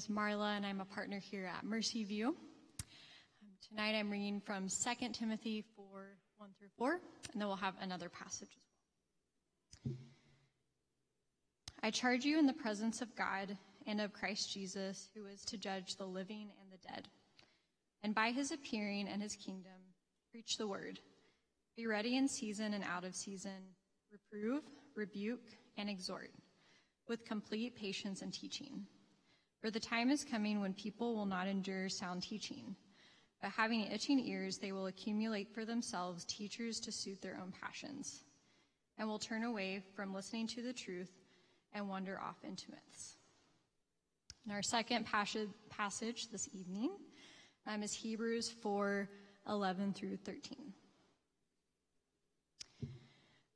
is Marla, and I'm a partner here at Mercy View. Um, tonight I'm reading from 2 Timothy 4 1 through 4, and then we'll have another passage as well. I charge you in the presence of God and of Christ Jesus, who is to judge the living and the dead. And by his appearing and his kingdom, preach the word. Be ready in season and out of season, reprove, rebuke, and exhort with complete patience and teaching. For the time is coming when people will not endure sound teaching, but having itching ears, they will accumulate for themselves teachers to suit their own passions, and will turn away from listening to the truth and wander off into myths. And our second passage this evening um, is Hebrews 4 11 through 13.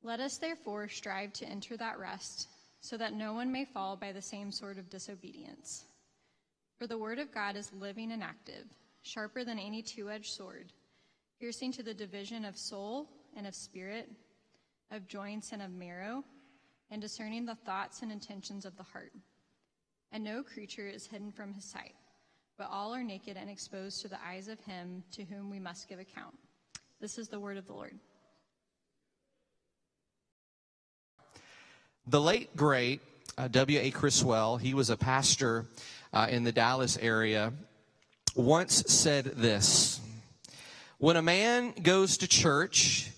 Let us therefore strive to enter that rest so that no one may fall by the same sort of disobedience. For the word of God is living and active, sharper than any two edged sword, piercing to the division of soul and of spirit, of joints and of marrow, and discerning the thoughts and intentions of the heart. And no creature is hidden from his sight, but all are naked and exposed to the eyes of him to whom we must give account. This is the word of the Lord. The late, great uh, W.A. Criswell, he was a pastor uh, in the Dallas area, once said this When a man goes to church,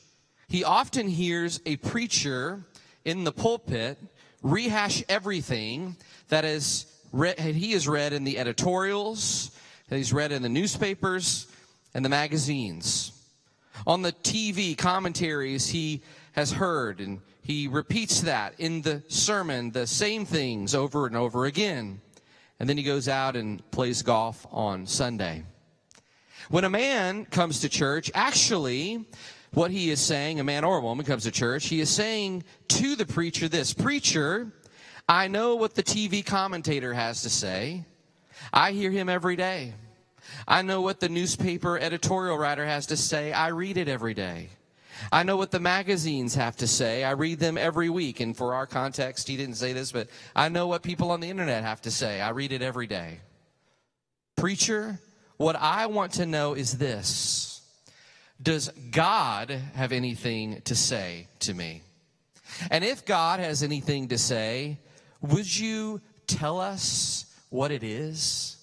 he often hears a preacher in the pulpit rehash everything that is read, he has read in the editorials, that he's read in the newspapers and the magazines. On the TV commentaries, he has heard and he repeats that in the sermon, the same things over and over again. And then he goes out and plays golf on Sunday. When a man comes to church, actually, what he is saying, a man or a woman comes to church, he is saying to the preacher this Preacher, I know what the TV commentator has to say. I hear him every day. I know what the newspaper editorial writer has to say. I read it every day. I know what the magazines have to say. I read them every week. And for our context, he didn't say this, but I know what people on the internet have to say. I read it every day. Preacher, what I want to know is this Does God have anything to say to me? And if God has anything to say, would you tell us what it is?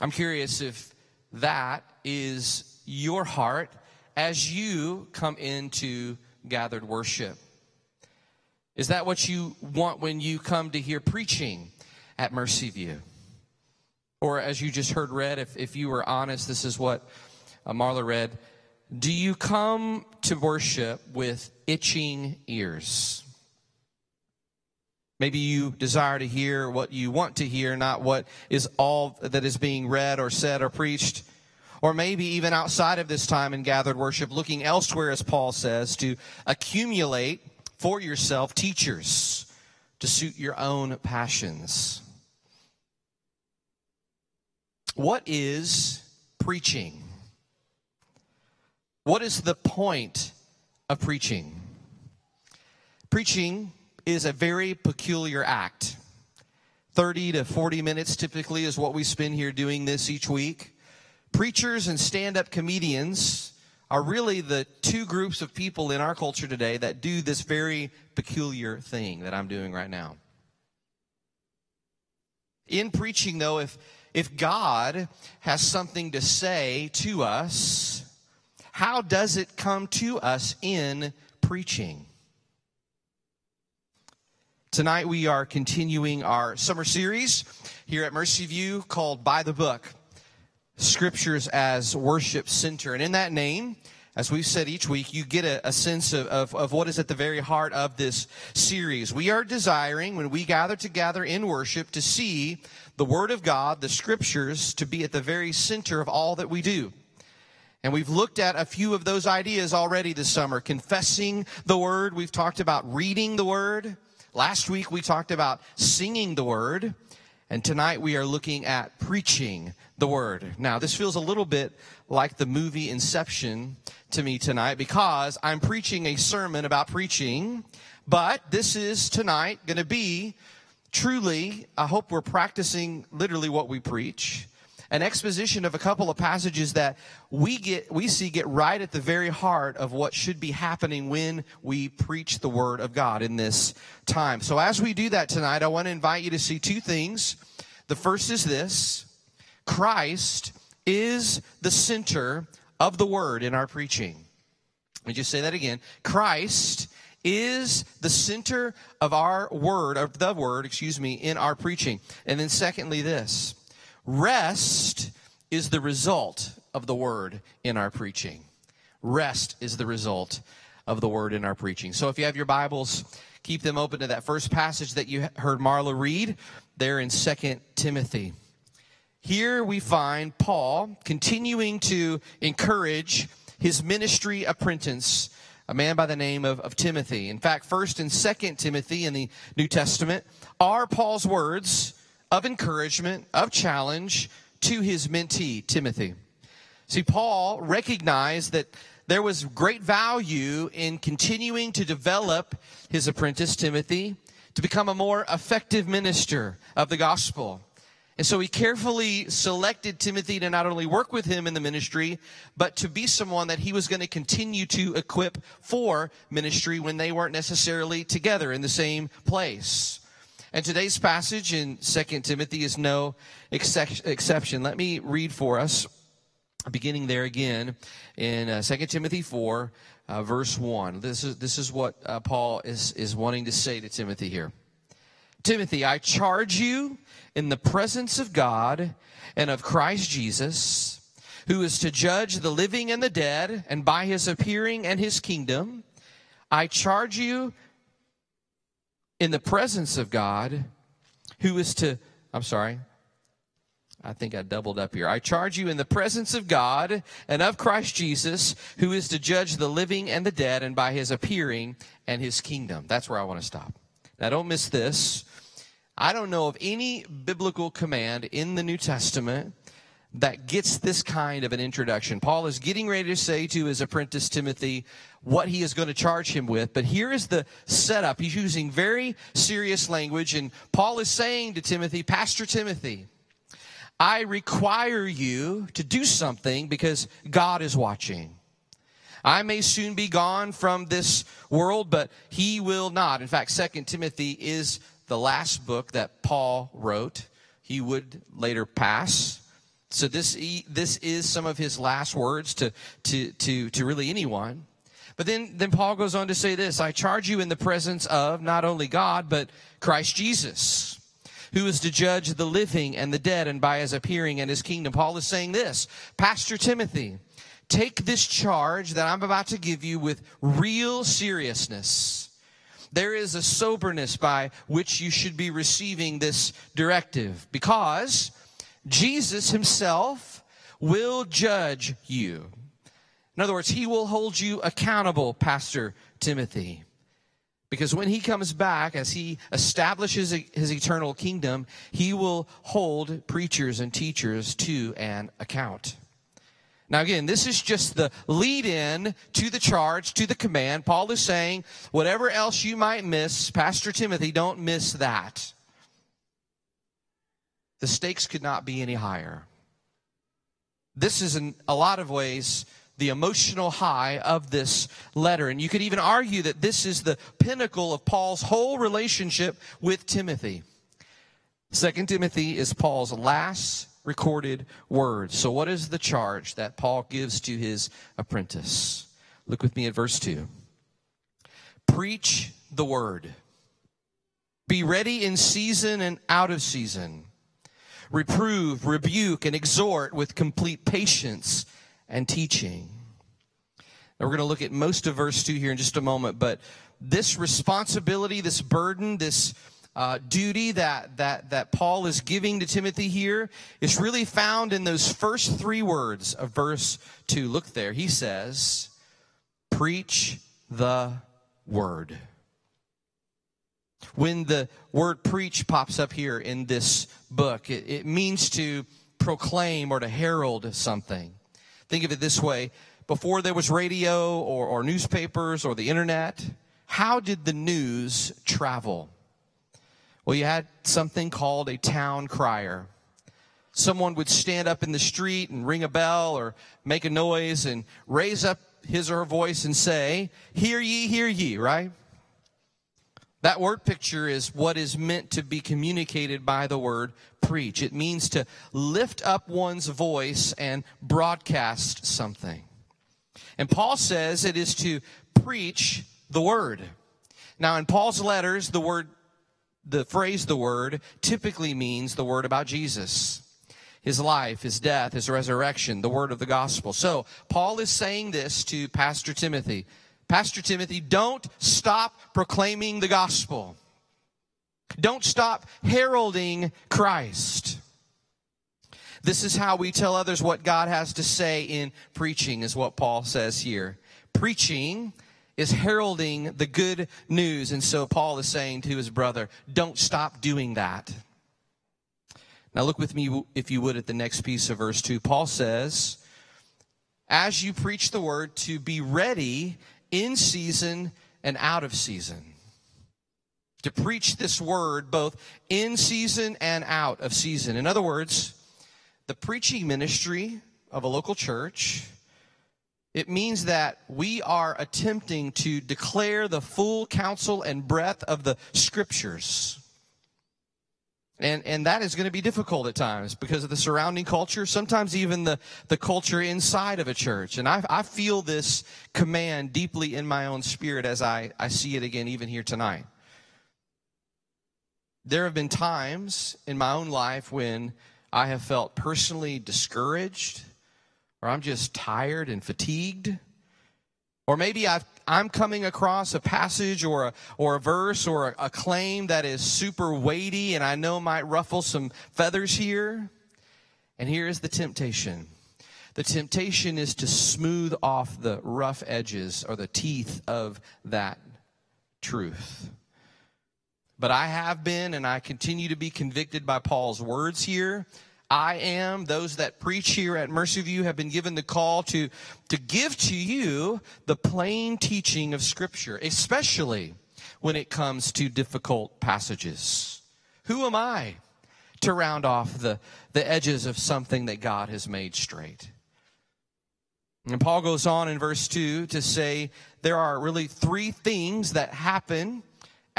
I'm curious if that is your heart as you come into gathered worship? Is that what you want when you come to hear preaching at Mercy View? Or as you just heard read, if, if you were honest, this is what uh, Marla read. Do you come to worship with itching ears? Maybe you desire to hear what you want to hear, not what is all that is being read or said or preached or maybe even outside of this time in gathered worship, looking elsewhere, as Paul says, to accumulate for yourself teachers to suit your own passions. What is preaching? What is the point of preaching? Preaching is a very peculiar act. 30 to 40 minutes typically is what we spend here doing this each week. Preachers and stand up comedians are really the two groups of people in our culture today that do this very peculiar thing that I'm doing right now. In preaching, though, if, if God has something to say to us, how does it come to us in preaching? Tonight we are continuing our summer series here at Mercy View called By the Book scriptures as worship center. And in that name, as we've said each week, you get a, a sense of, of, of, what is at the very heart of this series. We are desiring, when we gather together in worship, to see the Word of God, the scriptures, to be at the very center of all that we do. And we've looked at a few of those ideas already this summer. Confessing the Word. We've talked about reading the Word. Last week we talked about singing the Word. And tonight we are looking at preaching the word. Now, this feels a little bit like the movie Inception to me tonight because I'm preaching a sermon about preaching, but this is tonight going to be truly, I hope we're practicing literally what we preach. An exposition of a couple of passages that we get, we see get right at the very heart of what should be happening when we preach the Word of God in this time. So as we do that tonight, I want to invite you to see two things. The first is this. Christ is the center of the Word in our preaching. Let me just say that again. Christ is the center of our word, of the word, excuse me, in our preaching. And then secondly, this. Rest is the result of the word in our preaching. Rest is the result of the word in our preaching. So if you have your Bibles, keep them open to that first passage that you heard Marla read there in Second Timothy. Here we find Paul continuing to encourage his ministry apprentice a man by the name of, of Timothy. In fact, first and second Timothy in the New Testament are Paul's words of encouragement, of challenge to his mentee, Timothy. See, Paul recognized that there was great value in continuing to develop his apprentice, Timothy, to become a more effective minister of the gospel. And so he carefully selected Timothy to not only work with him in the ministry, but to be someone that he was going to continue to equip for ministry when they weren't necessarily together in the same place. And today's passage in 2 Timothy is no exception. Let me read for us, beginning there again in uh, 2 Timothy 4, uh, verse 1. This is, this is what uh, Paul is, is wanting to say to Timothy here. Timothy, I charge you in the presence of God and of Christ Jesus, who is to judge the living and the dead, and by his appearing and his kingdom, I charge you in the presence of God, who is to, I'm sorry, I think I doubled up here. I charge you in the presence of God and of Christ Jesus, who is to judge the living and the dead, and by his appearing and his kingdom. That's where I want to stop. Now, don't miss this. I don't know of any biblical command in the New Testament that gets this kind of an introduction. Paul is getting ready to say to his apprentice Timothy what he is going to charge him with, but here is the setup. He's using very serious language, and Paul is saying to Timothy, Pastor Timothy, I require you to do something because God is watching. I may soon be gone from this world, but he will not. In fact, Second Timothy is the last book that Paul wrote. He would later pass. So this this is some of his last words to to to to really anyone. But then then Paul goes on to say this, I charge you in the presence of not only God but Christ Jesus, who is to judge the living and the dead and by his appearing and his kingdom. Paul is saying this, Pastor Timothy, take this charge that I'm about to give you with real seriousness there is a soberness by which you should be receiving this directive because Jesus himself will judge you. In other words, he will hold you accountable, Pastor Timothy. Because when he comes back, as he establishes his eternal kingdom, he will hold preachers and teachers to an account. Now, again, this is just the lead in to the charge, to the command. Paul is saying, whatever else you might miss, Pastor Timothy, don't miss that. The stakes could not be any higher. This is, in a lot of ways, the emotional high of this letter. And you could even argue that this is the pinnacle of Paul's whole relationship with Timothy. Second Timothy is Paul's last recorded words. So, what is the charge that Paul gives to his apprentice? Look with me at verse 2. Preach the word. Be ready in season and out of season. Reprove, rebuke, and exhort with complete patience and teaching. Now, we're going to look at most of verse 2 here in just a moment, but this responsibility, this burden, this uh, duty that, that, that Paul is giving to Timothy here is really found in those first three words of verse 2. Look there. He says, Preach the word. When the word preach pops up here in this book, it, it means to proclaim or to herald something. Think of it this way before there was radio or, or newspapers or the internet, how did the news travel? Well, you had something called a town crier. Someone would stand up in the street and ring a bell or make a noise and raise up his or her voice and say, Hear ye, hear ye, right? That word picture is what is meant to be communicated by the word preach. It means to lift up one's voice and broadcast something. And Paul says it is to preach the word. Now, in Paul's letters, the word, the phrase the word typically means the word about Jesus. His life, his death, his resurrection, the word of the gospel. So, Paul is saying this to Pastor Timothy. Pastor Timothy, don't stop proclaiming the gospel. Don't stop heralding Christ. This is how we tell others what God has to say in preaching, is what Paul says here. Preaching is heralding the good news. And so Paul is saying to his brother, don't stop doing that. Now look with me, if you would, at the next piece of verse 2. Paul says, as you preach the word, to be ready in season and out of season. To preach this word both in season and out of season. In other words, the preaching ministry of a local church, it means that we are attempting to declare the full counsel and breadth of the scriptures. And, and that is going to be difficult at times because of the surrounding culture, sometimes even the, the culture inside of a church. And I, I feel this command deeply in my own spirit as I, I see it again, even here tonight. There have been times in my own life when I have felt personally discouraged, or I'm just tired and fatigued. Or maybe I've I'm coming across a passage or a, or a verse or a, a claim that is super weighty and I know might ruffle some feathers here. And here is the temptation. The temptation is to smooth off the rough edges or the teeth of that truth. But I have been and I continue to be convicted by Paul's words here I am, those that preach here at Mercy View have been given the call to, to give to you the plain teaching of Scripture, especially when it comes to difficult passages. Who am I to round off the, the edges of something that God has made straight? And Paul goes on in verse 2 to say there are really three things that happen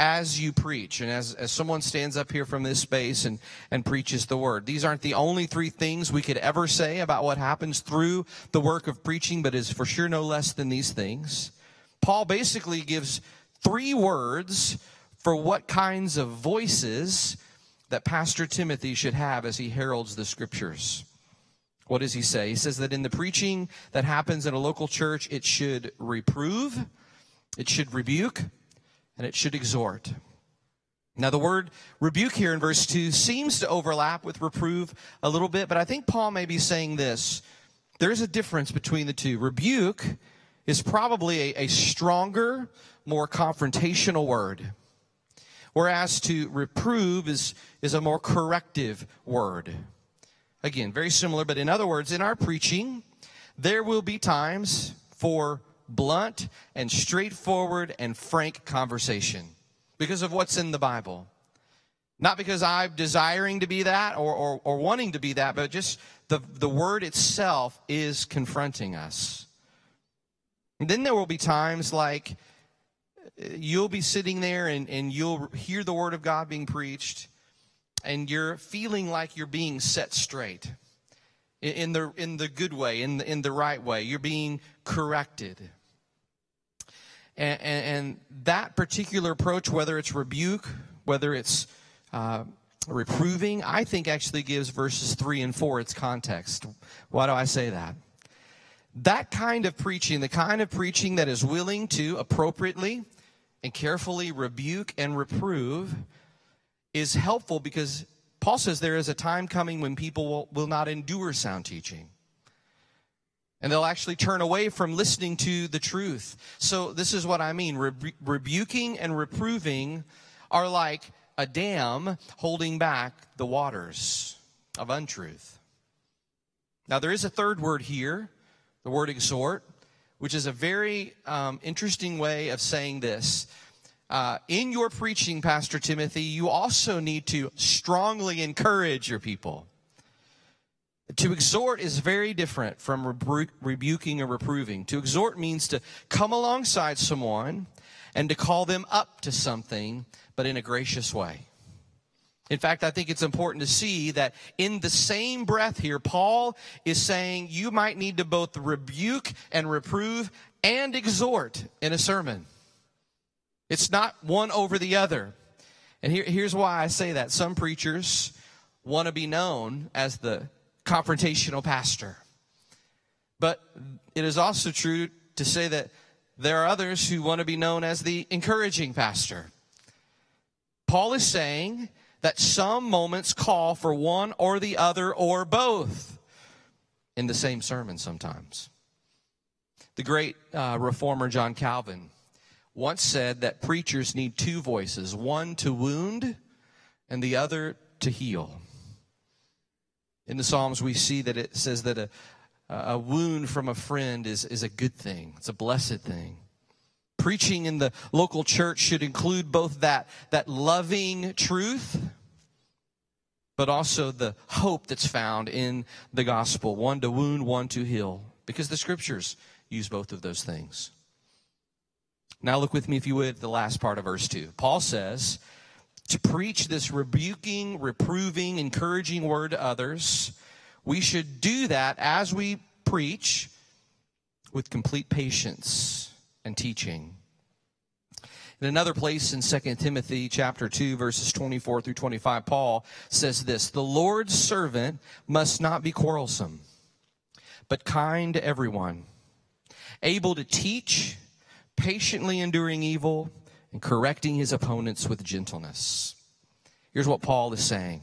as you preach and as, as someone stands up here from this space and, and preaches the word. These aren't the only three things we could ever say about what happens through the work of preaching, but is for sure no less than these things. Paul basically gives three words for what kinds of voices that Pastor Timothy should have as he heralds the scriptures. What does he say? He says that in the preaching that happens in a local church, it should reprove, it should rebuke, and it should exhort. Now, the word rebuke here in verse 2 seems to overlap with reprove a little bit, but I think Paul may be saying this. There's a difference between the two. Rebuke is probably a, a stronger, more confrontational word, whereas to reprove is, is a more corrective word. Again, very similar, but in other words, in our preaching, there will be times for blunt and straightforward and frank conversation because of what's in the Bible. Not because I'm desiring to be that or, or, or wanting to be that, but just the, the word itself is confronting us. And then there will be times like you'll be sitting there and, and you'll hear the word of God being preached and you're feeling like you're being set straight in, the, in the good way, in the, in the right way. You're being corrected. And, and, and that particular approach, whether it's rebuke, whether it's uh, reproving, I think actually gives verses 3 and 4 its context. Why do I say that? That kind of preaching, the kind of preaching that is willing to appropriately and carefully rebuke and reprove, is helpful because Paul says there is a time coming when people will, will not endure sound teaching. And they'll actually turn away from listening to the truth. So this is what I mean. Rebu- rebuking and reproving are like a dam holding back the waters of untruth. Now there is a third word here, the word exhort, which is a very um, interesting way of saying this. uh, in your preaching, Pastor Timothy, you also need to strongly encourage your people. To exhort is very different from rebu- rebuking or reproving. To exhort means to come alongside someone and to call them up to something, but in a gracious way. In fact, I think it's important to see that in the same breath here, Paul is saying you might need to both rebuke and reprove and exhort in a sermon. It's not one over the other. And here, here's why I say that. Some preachers want to be known as the confrontational pastor. But it is also true to say that there are others who want to be known as the encouraging pastor. Paul is saying that some moments call for one or the other or both in the same sermon sometimes. The great uh, reformer John Calvin once said that preachers need two voices one to wound and the other to heal. In the Psalms, we see that it says that a, a wound from a friend is, is a good thing, it's a blessed thing. Preaching in the local church should include both that, that loving truth, but also the hope that's found in the gospel one to wound, one to heal, because the scriptures use both of those things. Now, look with me, if you would, the last part of verse 2. Paul says, to preach this rebuking, reproving, encouraging word to others, we should do that as we preach with complete patience and teaching. In another place in 2 Timothy chapter 2 verses 24 through 25 Paul says this, "The Lord's servant must not be quarrelsome, but kind to everyone, able to teach, patiently enduring evil, and correcting his opponents with gentleness." Here's what Paul is saying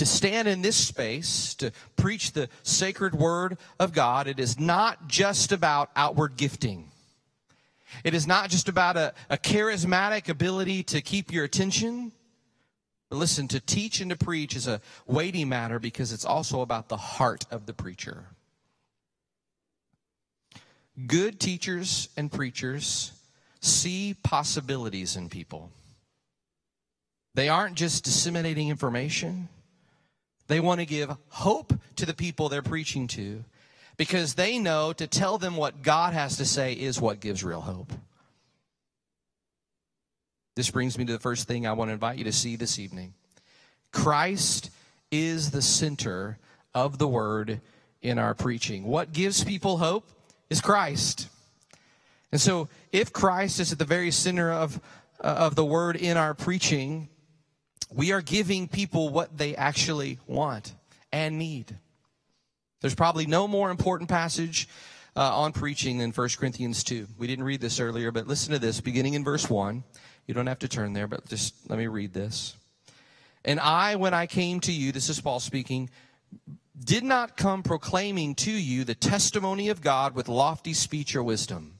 to stand in this space, to preach the sacred word of God, it is not just about outward gifting. It is not just about a, a charismatic ability to keep your attention. But listen, to teach and to preach is a weighty matter because it's also about the heart of the preacher. Good teachers and preachers see possibilities in people. They aren't just disseminating information. They want to give hope to the people they're preaching to because they know to tell them what God has to say is what gives real hope. This brings me to the first thing I want to invite you to see this evening Christ is the center of the word in our preaching. What gives people hope is Christ. And so, if Christ is at the very center of, uh, of the word in our preaching, we are giving people what they actually want and need. There's probably no more important passage uh, on preaching than 1 Corinthians 2. We didn't read this earlier, but listen to this, beginning in verse 1. You don't have to turn there, but just let me read this. And I, when I came to you, this is Paul speaking, did not come proclaiming to you the testimony of God with lofty speech or wisdom.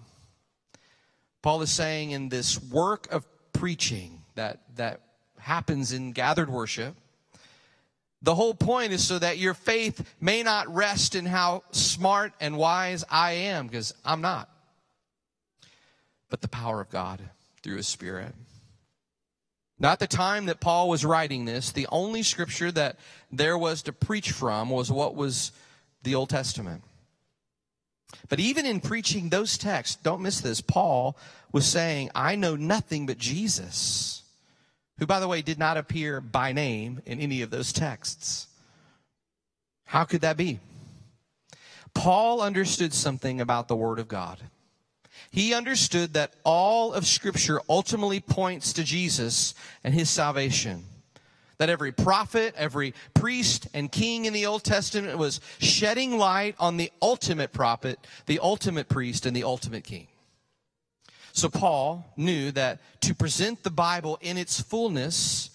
Paul is saying in this work of preaching that, that happens in gathered worship, the whole point is so that your faith may not rest in how smart and wise I am, because I'm not, but the power of God through His Spirit. Not the time that Paul was writing this, the only scripture that there was to preach from was what was the Old Testament. But even in preaching those texts, don't miss this, Paul was saying, I know nothing but Jesus who, by the way, did not appear by name in any of those texts. How could that be? Paul understood something about the Word of God. He understood that all of Scripture ultimately points to Jesus and His salvation. That every prophet, every priest, and king in the Old Testament was shedding light on the ultimate prophet, the ultimate priest, and the ultimate king. So Paul knew that to present the Bible in its fullness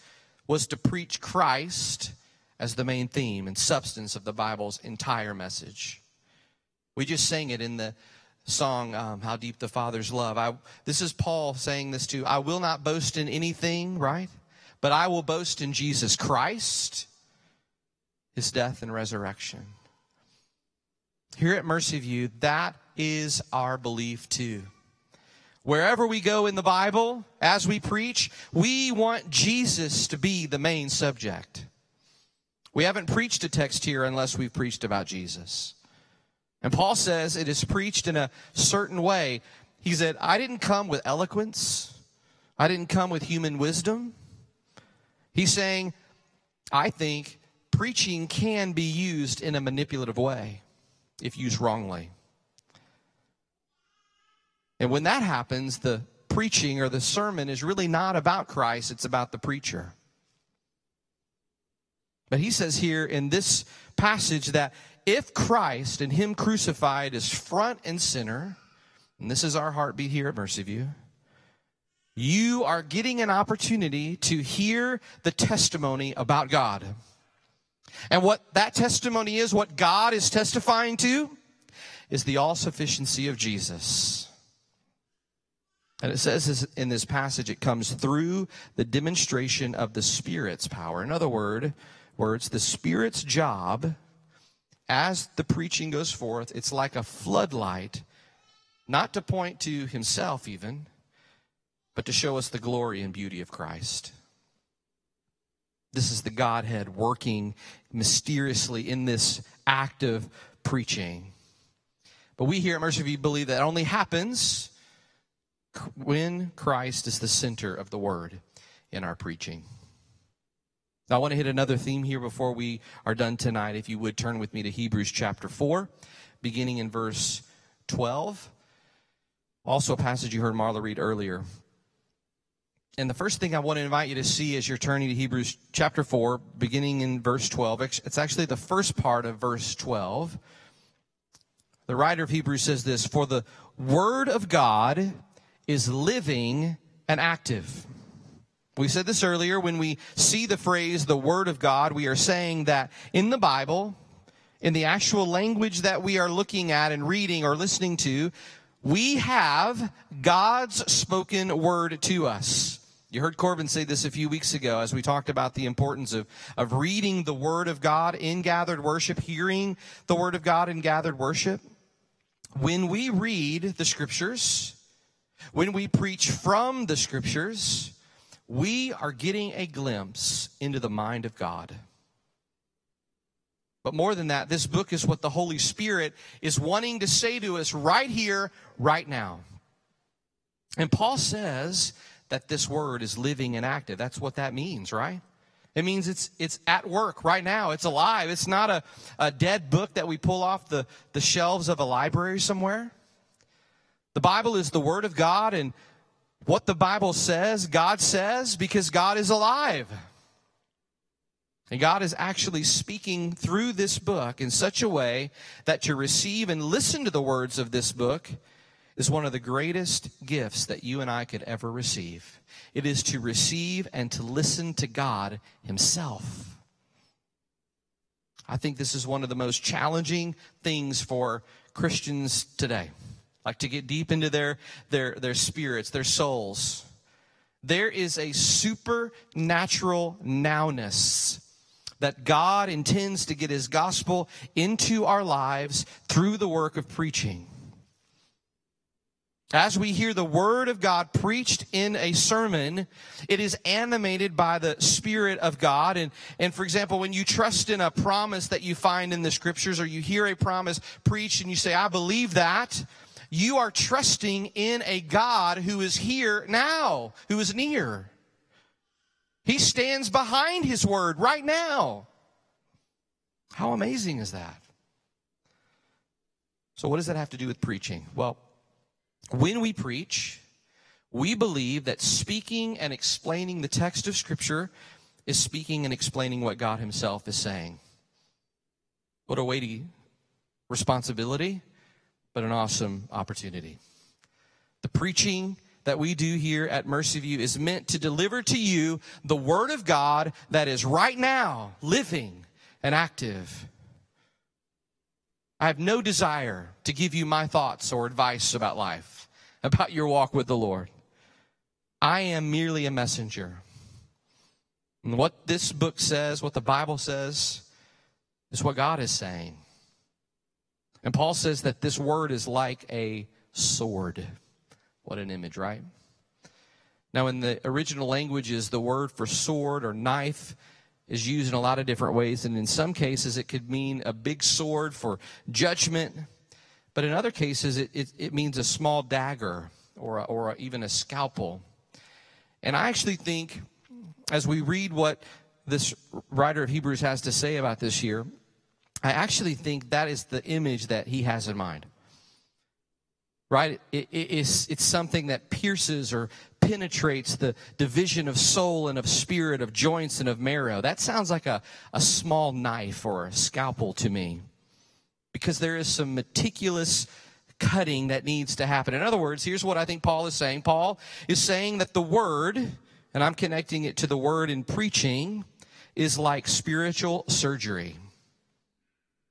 was to preach Christ as the main theme and substance of the Bible's entire message. We just sang it in the song, um, How Deep the Father's Love. I, this is Paul saying this too. I will not boast in anything, right? But I will boast in Jesus Christ, his death and resurrection. Here at Mercy View, that is our belief too. Wherever we go in the Bible, as we preach, we want Jesus to be the main subject. We haven't preached a text here unless we've preached about Jesus. And Paul says it is preached in a certain way. He said, I didn't come with eloquence, I didn't come with human wisdom. He's saying, I think preaching can be used in a manipulative way if used wrongly. And when that happens, the preaching or the sermon is really not about Christ, it's about the preacher. But he says here in this passage that if Christ and Him crucified is front and center, and this is our heartbeat here at Mercy View, you are getting an opportunity to hear the testimony about God. And what that testimony is, what God is testifying to, is the all sufficiency of Jesus. And it says in this passage, it comes through the demonstration of the Spirit's power. In other word, words, the Spirit's job as the preaching goes forth, it's like a floodlight, not to point to himself even, but to show us the glory and beauty of Christ. This is the Godhead working mysteriously in this act of preaching. But we here at Mercy View believe that only happens when Christ is the center of the word in our preaching. Now, I want to hit another theme here before we are done tonight. If you would turn with me to Hebrews chapter 4, beginning in verse 12. Also, a passage you heard Marla read earlier. And the first thing I want to invite you to see as you're turning to Hebrews chapter 4, beginning in verse 12, it's actually the first part of verse 12. The writer of Hebrews says this For the word of God is living and active we said this earlier. When we see the phrase the Word of God, we are saying that in the Bible, in the actual language that we are looking at and reading or listening to, we have God's spoken word to us. You heard Corbin say this a few weeks ago as we talked about the importance of, of reading the Word of God in gathered worship, hearing the Word of God in gathered worship. When we read the Scriptures, when we preach from the Scriptures, we are getting a glimpse into the mind of God. But more than that, this book is what the Holy Spirit is wanting to say to us right here, right now. And Paul says that this word is living and active. That's what that means, right? It means it's it's at work right now. It's alive. It's not a, a dead book that we pull off the, the shelves of a library somewhere. The Bible is the Word of God, and what the Bible says, God says, because God is alive. And God is actually speaking through this book in such a way that to receive and listen to the words of this book is one of the greatest gifts that you and I could ever receive. It is to receive and to listen to God Himself. I think this is one of the most challenging things for Christians today like to get deep into their, their, their spirits, their souls. There is a supernatural nowness that God intends to get his gospel into our lives through the work of preaching. As we hear the word of God preached in a sermon, it is animated by the Spirit of God. And, and for example, when you trust in a promise that you find in the scriptures or you hear a promise preached and you say, I believe that, you are trusting in a God who is here now, who is near. He stands behind his word right now. How amazing is that? So, what does that have to do with preaching? Well, when we preach, we believe that speaking and explaining the text of Scripture is speaking and explaining what God Himself is saying. What a weighty responsibility but an awesome opportunity. The preaching that we do here at Mercy View is meant to deliver to you the Word of God that is right now living and active. I have no desire to give you my thoughts or advice about life, about your walk with the Lord. I am merely a messenger. And what this book says, what the Bible says, is what God is saying. And Paul says that this word is like a sword. What an image, right? Now, in the original languages, the word for sword or knife is used in a lot of different ways. And in some cases, it could mean a big sword for judgment. But in other cases, it, it, it means a small dagger or, a, or a, even a scalpel. And I actually think, as we read what this writer of Hebrews has to say about this here, I actually think that is the image that he has in mind. Right? It, it, it's, it's something that pierces or penetrates the division of soul and of spirit, of joints and of marrow. That sounds like a, a small knife or a scalpel to me. Because there is some meticulous cutting that needs to happen. In other words, here's what I think Paul is saying. Paul is saying that the word, and I'm connecting it to the word in preaching, is like spiritual surgery.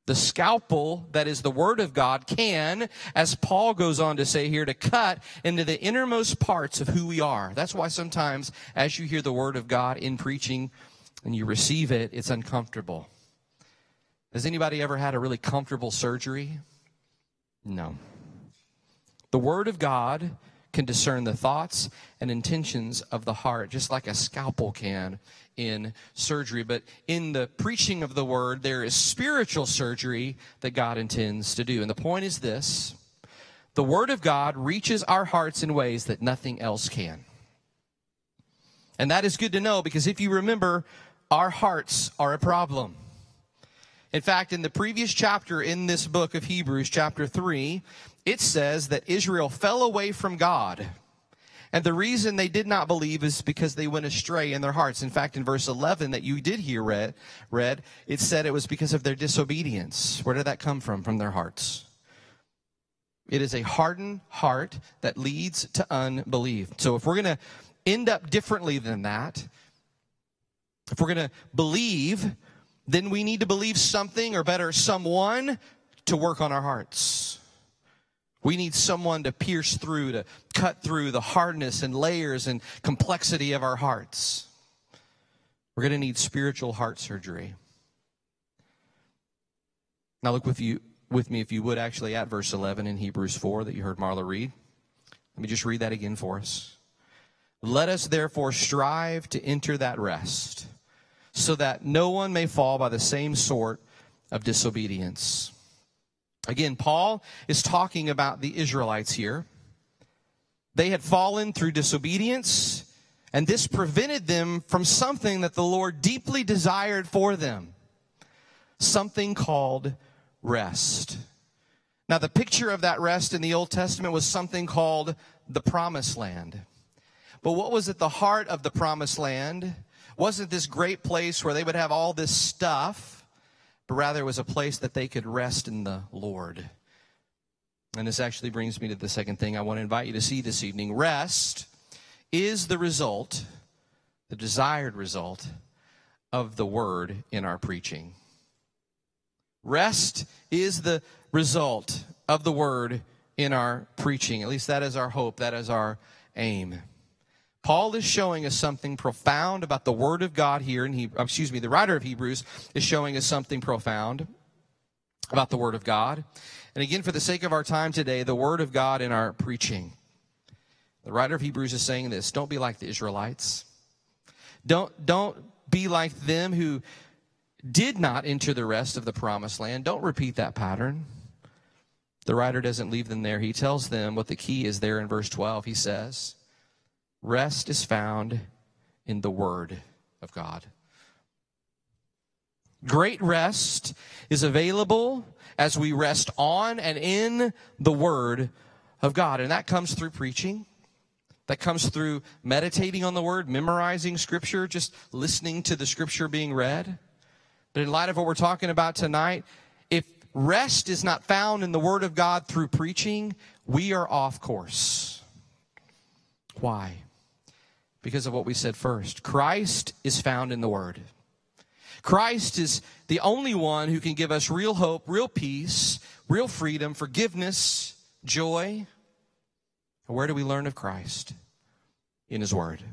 The scalpel that is the word of God can, as Paul goes on to say here, to cut into the innermost parts of who we are. That's why sometimes as you hear the word of God in preaching and you receive it, it's uncomfortable. Has anybody ever had a really comfortable surgery? No. The word of God can discern the thoughts and intentions of the heart, just like a scalpel can in surgery. But in the preaching of the word, there is spiritual surgery that God intends to do. And the point is this the word of God reaches our hearts in ways that nothing else can. And that is good to know because if you remember, our hearts are a problem. In fact, in the previous chapter in this book of Hebrews, chapter 3, it says that Israel fell away from God. And the reason they did not believe is because they went astray in their hearts. In fact, in verse 11 that you did hear read, read, it said it was because of their disobedience. Where did that come from? From their hearts. It is a hardened heart that leads to unbelief. So if we're going to end up differently than that, if we're going to believe, then we need to believe something, or better, someone to work on our hearts. We need someone to pierce through, to cut through the hardness and layers and complexity of our hearts. We're going to need spiritual heart surgery. Now, look with you with me, if you would, actually, at verse 11 in Hebrews 4 that you heard Marla read. Let me just read that again for us. Let us therefore strive to enter that rest, so that no one may fall by the same sort of disobedience. Again, Paul is talking about the Israelites here. They had fallen through disobedience, and this prevented them from something that the Lord deeply desired for them something called rest. Now, the picture of that rest in the Old Testament was something called the Promised Land. But what was at the heart of the Promised Land wasn't this great place where they would have all this stuff but rather it was a place that they could rest in the Lord. And this actually brings me to the second thing I want to invite you to see this evening. Rest is the result, the desired result, of the word in our preaching. Rest is the result of the word in our preaching. At least that is our hope, that is our aim. Paul is showing us something profound about the Word of God here, and he, uh, excuse me, the writer of Hebrews is showing us something profound about the Word of God. And again, for the sake of our time today, the Word of God in our preaching. The writer of Hebrews is saying this don't be like the Israelites. Don't, don't be like them who did not enter the rest of the promised land. Don't repeat that pattern. The writer doesn't leave them there. He tells them what the key is there in verse 12. He says, Rest is found in the Word of God. Great rest is available as we rest on and in the Word of God. And that comes through preaching. That comes through meditating on the Word, memorizing Scripture, just listening to the Scripture being read. But in light of what we're talking about tonight, if rest is not found in the Word of God through preaching, we are off course Why? Because of what we said first. Christ is found in the Word. Christ is the only one who can give us real hope, real peace, real freedom, forgiveness, joy. Where do we learn of Christ? In His Word.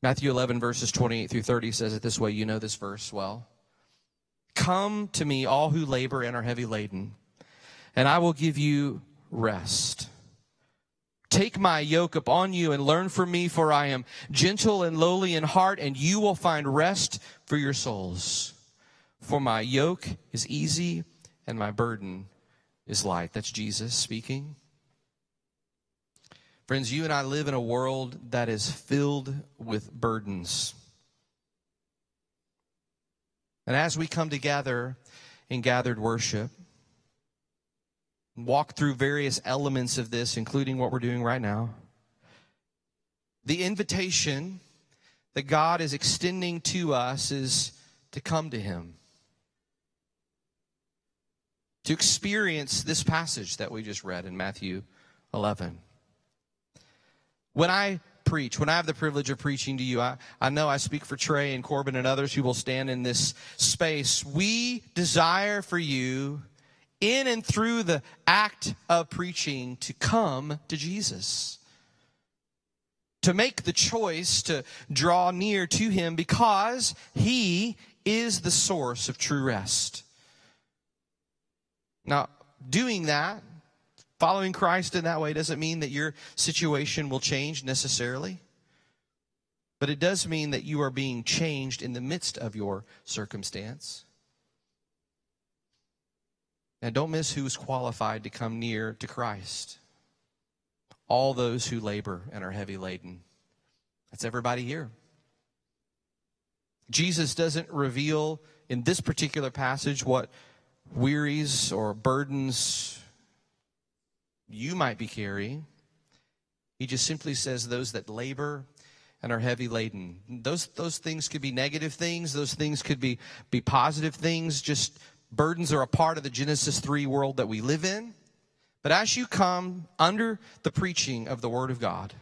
Matthew 11, verses 28 through 30 says it this way. You know this verse well. Come to me, all who labor and are heavy laden, and I will give you rest. Take my yoke upon you and learn from me, for I am gentle and lowly in heart, and you will find rest for your souls. For my yoke is easy and my burden is light. That's Jesus speaking. Friends, you and I live in a world that is filled with burdens. And as we come together in gathered worship, walk through various elements of this, including what we're doing right now, the invitation that God is extending to us is to come to Him. To experience this passage that we just read in Matthew 11. When I preach, when I have the privilege of preaching to you, I, I know I speak for Trey and Corbin and others who will stand in this space. We desire for you, in and through the act of preaching, to come to Jesus. To make the choice to draw near to Him because He is the source of true rest. Now, doing that Following Christ in that way doesn't mean that your situation will change necessarily, but it does mean that you are being changed in the midst of your circumstance. And don't miss who's qualified to come near to Christ. All those who labor and are heavy laden. That's everybody here. Jesus doesn't reveal in this particular passage what wearies or burdens you might be carrying. He just simply says, Those that labor and are heavy laden. Those, those things could be negative things, those things could be, be positive things. Just burdens are a part of the Genesis 3 world that we live in. But as you come under the preaching of the Word of God,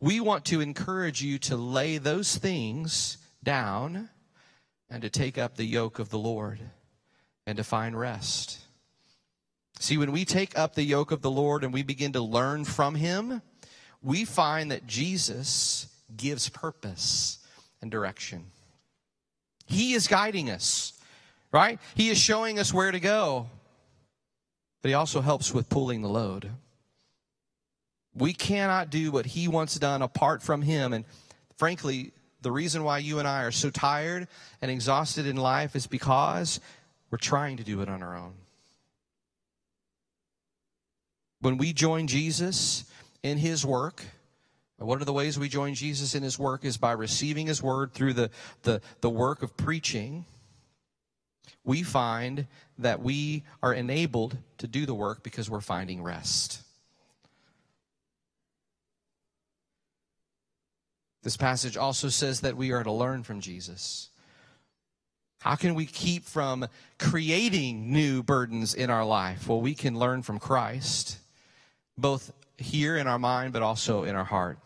we want to encourage you to lay those things down and to take up the yoke of the Lord and to find rest. See, when we take up the yoke of the Lord and we begin to learn from Him, we find that Jesus gives purpose and direction. He is guiding us, right? He is showing us where to go, but He also helps with pulling the load. We cannot do what He wants done apart from Him. And frankly, the reason why you and I are so tired and exhausted in life is because we're trying to do it on our own. When we join Jesus in his work, one of the ways we join Jesus in his work is by receiving his word through the, the, the work of preaching. We find that we are enabled to do the work because we're finding rest. This passage also says that we are to learn from Jesus. How can we keep from creating new burdens in our life? Well, we can learn from Christ both here in our mind, but also in our heart.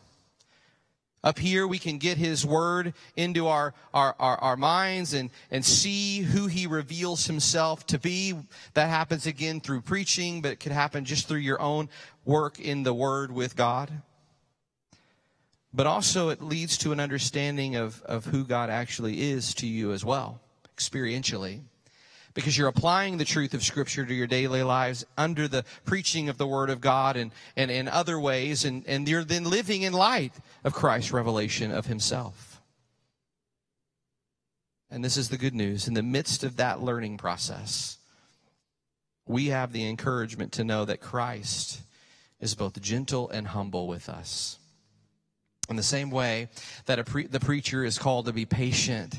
Up here, we can get His Word into our, our, our, our, minds and, and see who He reveals Himself to be. That happens again through preaching, but it could happen just through your own work in the Word with God. But also, it leads to an understanding of, of who God actually is to you as well, experientially because you're applying the truth of Scripture to your daily lives under the preaching of the Word of God and, and in other ways, and, and you're then living in light of Christ's revelation of Himself. And this is the good news. In the midst of that learning process, we have the encouragement to know that Christ is both gentle and humble with us. In the same way that pre- the preacher is called to be patient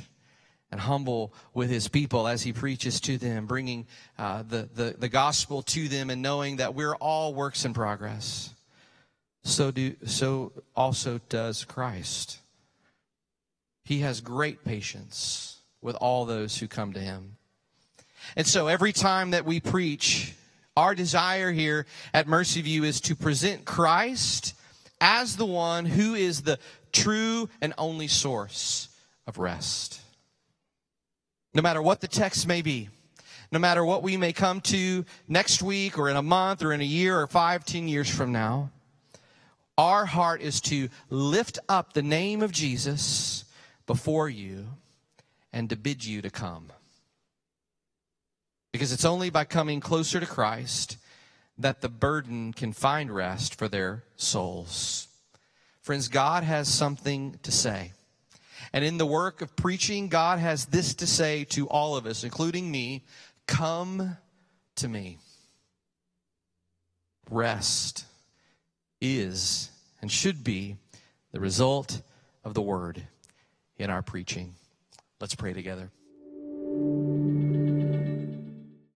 and humble with his people as he preaches to them, bringing uh, the, the, the gospel to them and knowing that we're all works in progress. So, do, so also does Christ. He has great patience with all those who come to him. And so every time that we preach, Our desire here at Mercy View is to present Christ as the one who is the true and only source of rest. No matter what the text may be, no matter what we may come to next week or in a month or in a year or five, ten years from now, our heart is to lift up the name of Jesus before you and to bid you to come. Because it's only by coming closer to Christ that the burden can find rest for their souls. Friends, God has something to say. And in the work of preaching, God has this to say to all of us, including me Come to me. Rest is and should be the result of the word in our preaching. Let's pray together.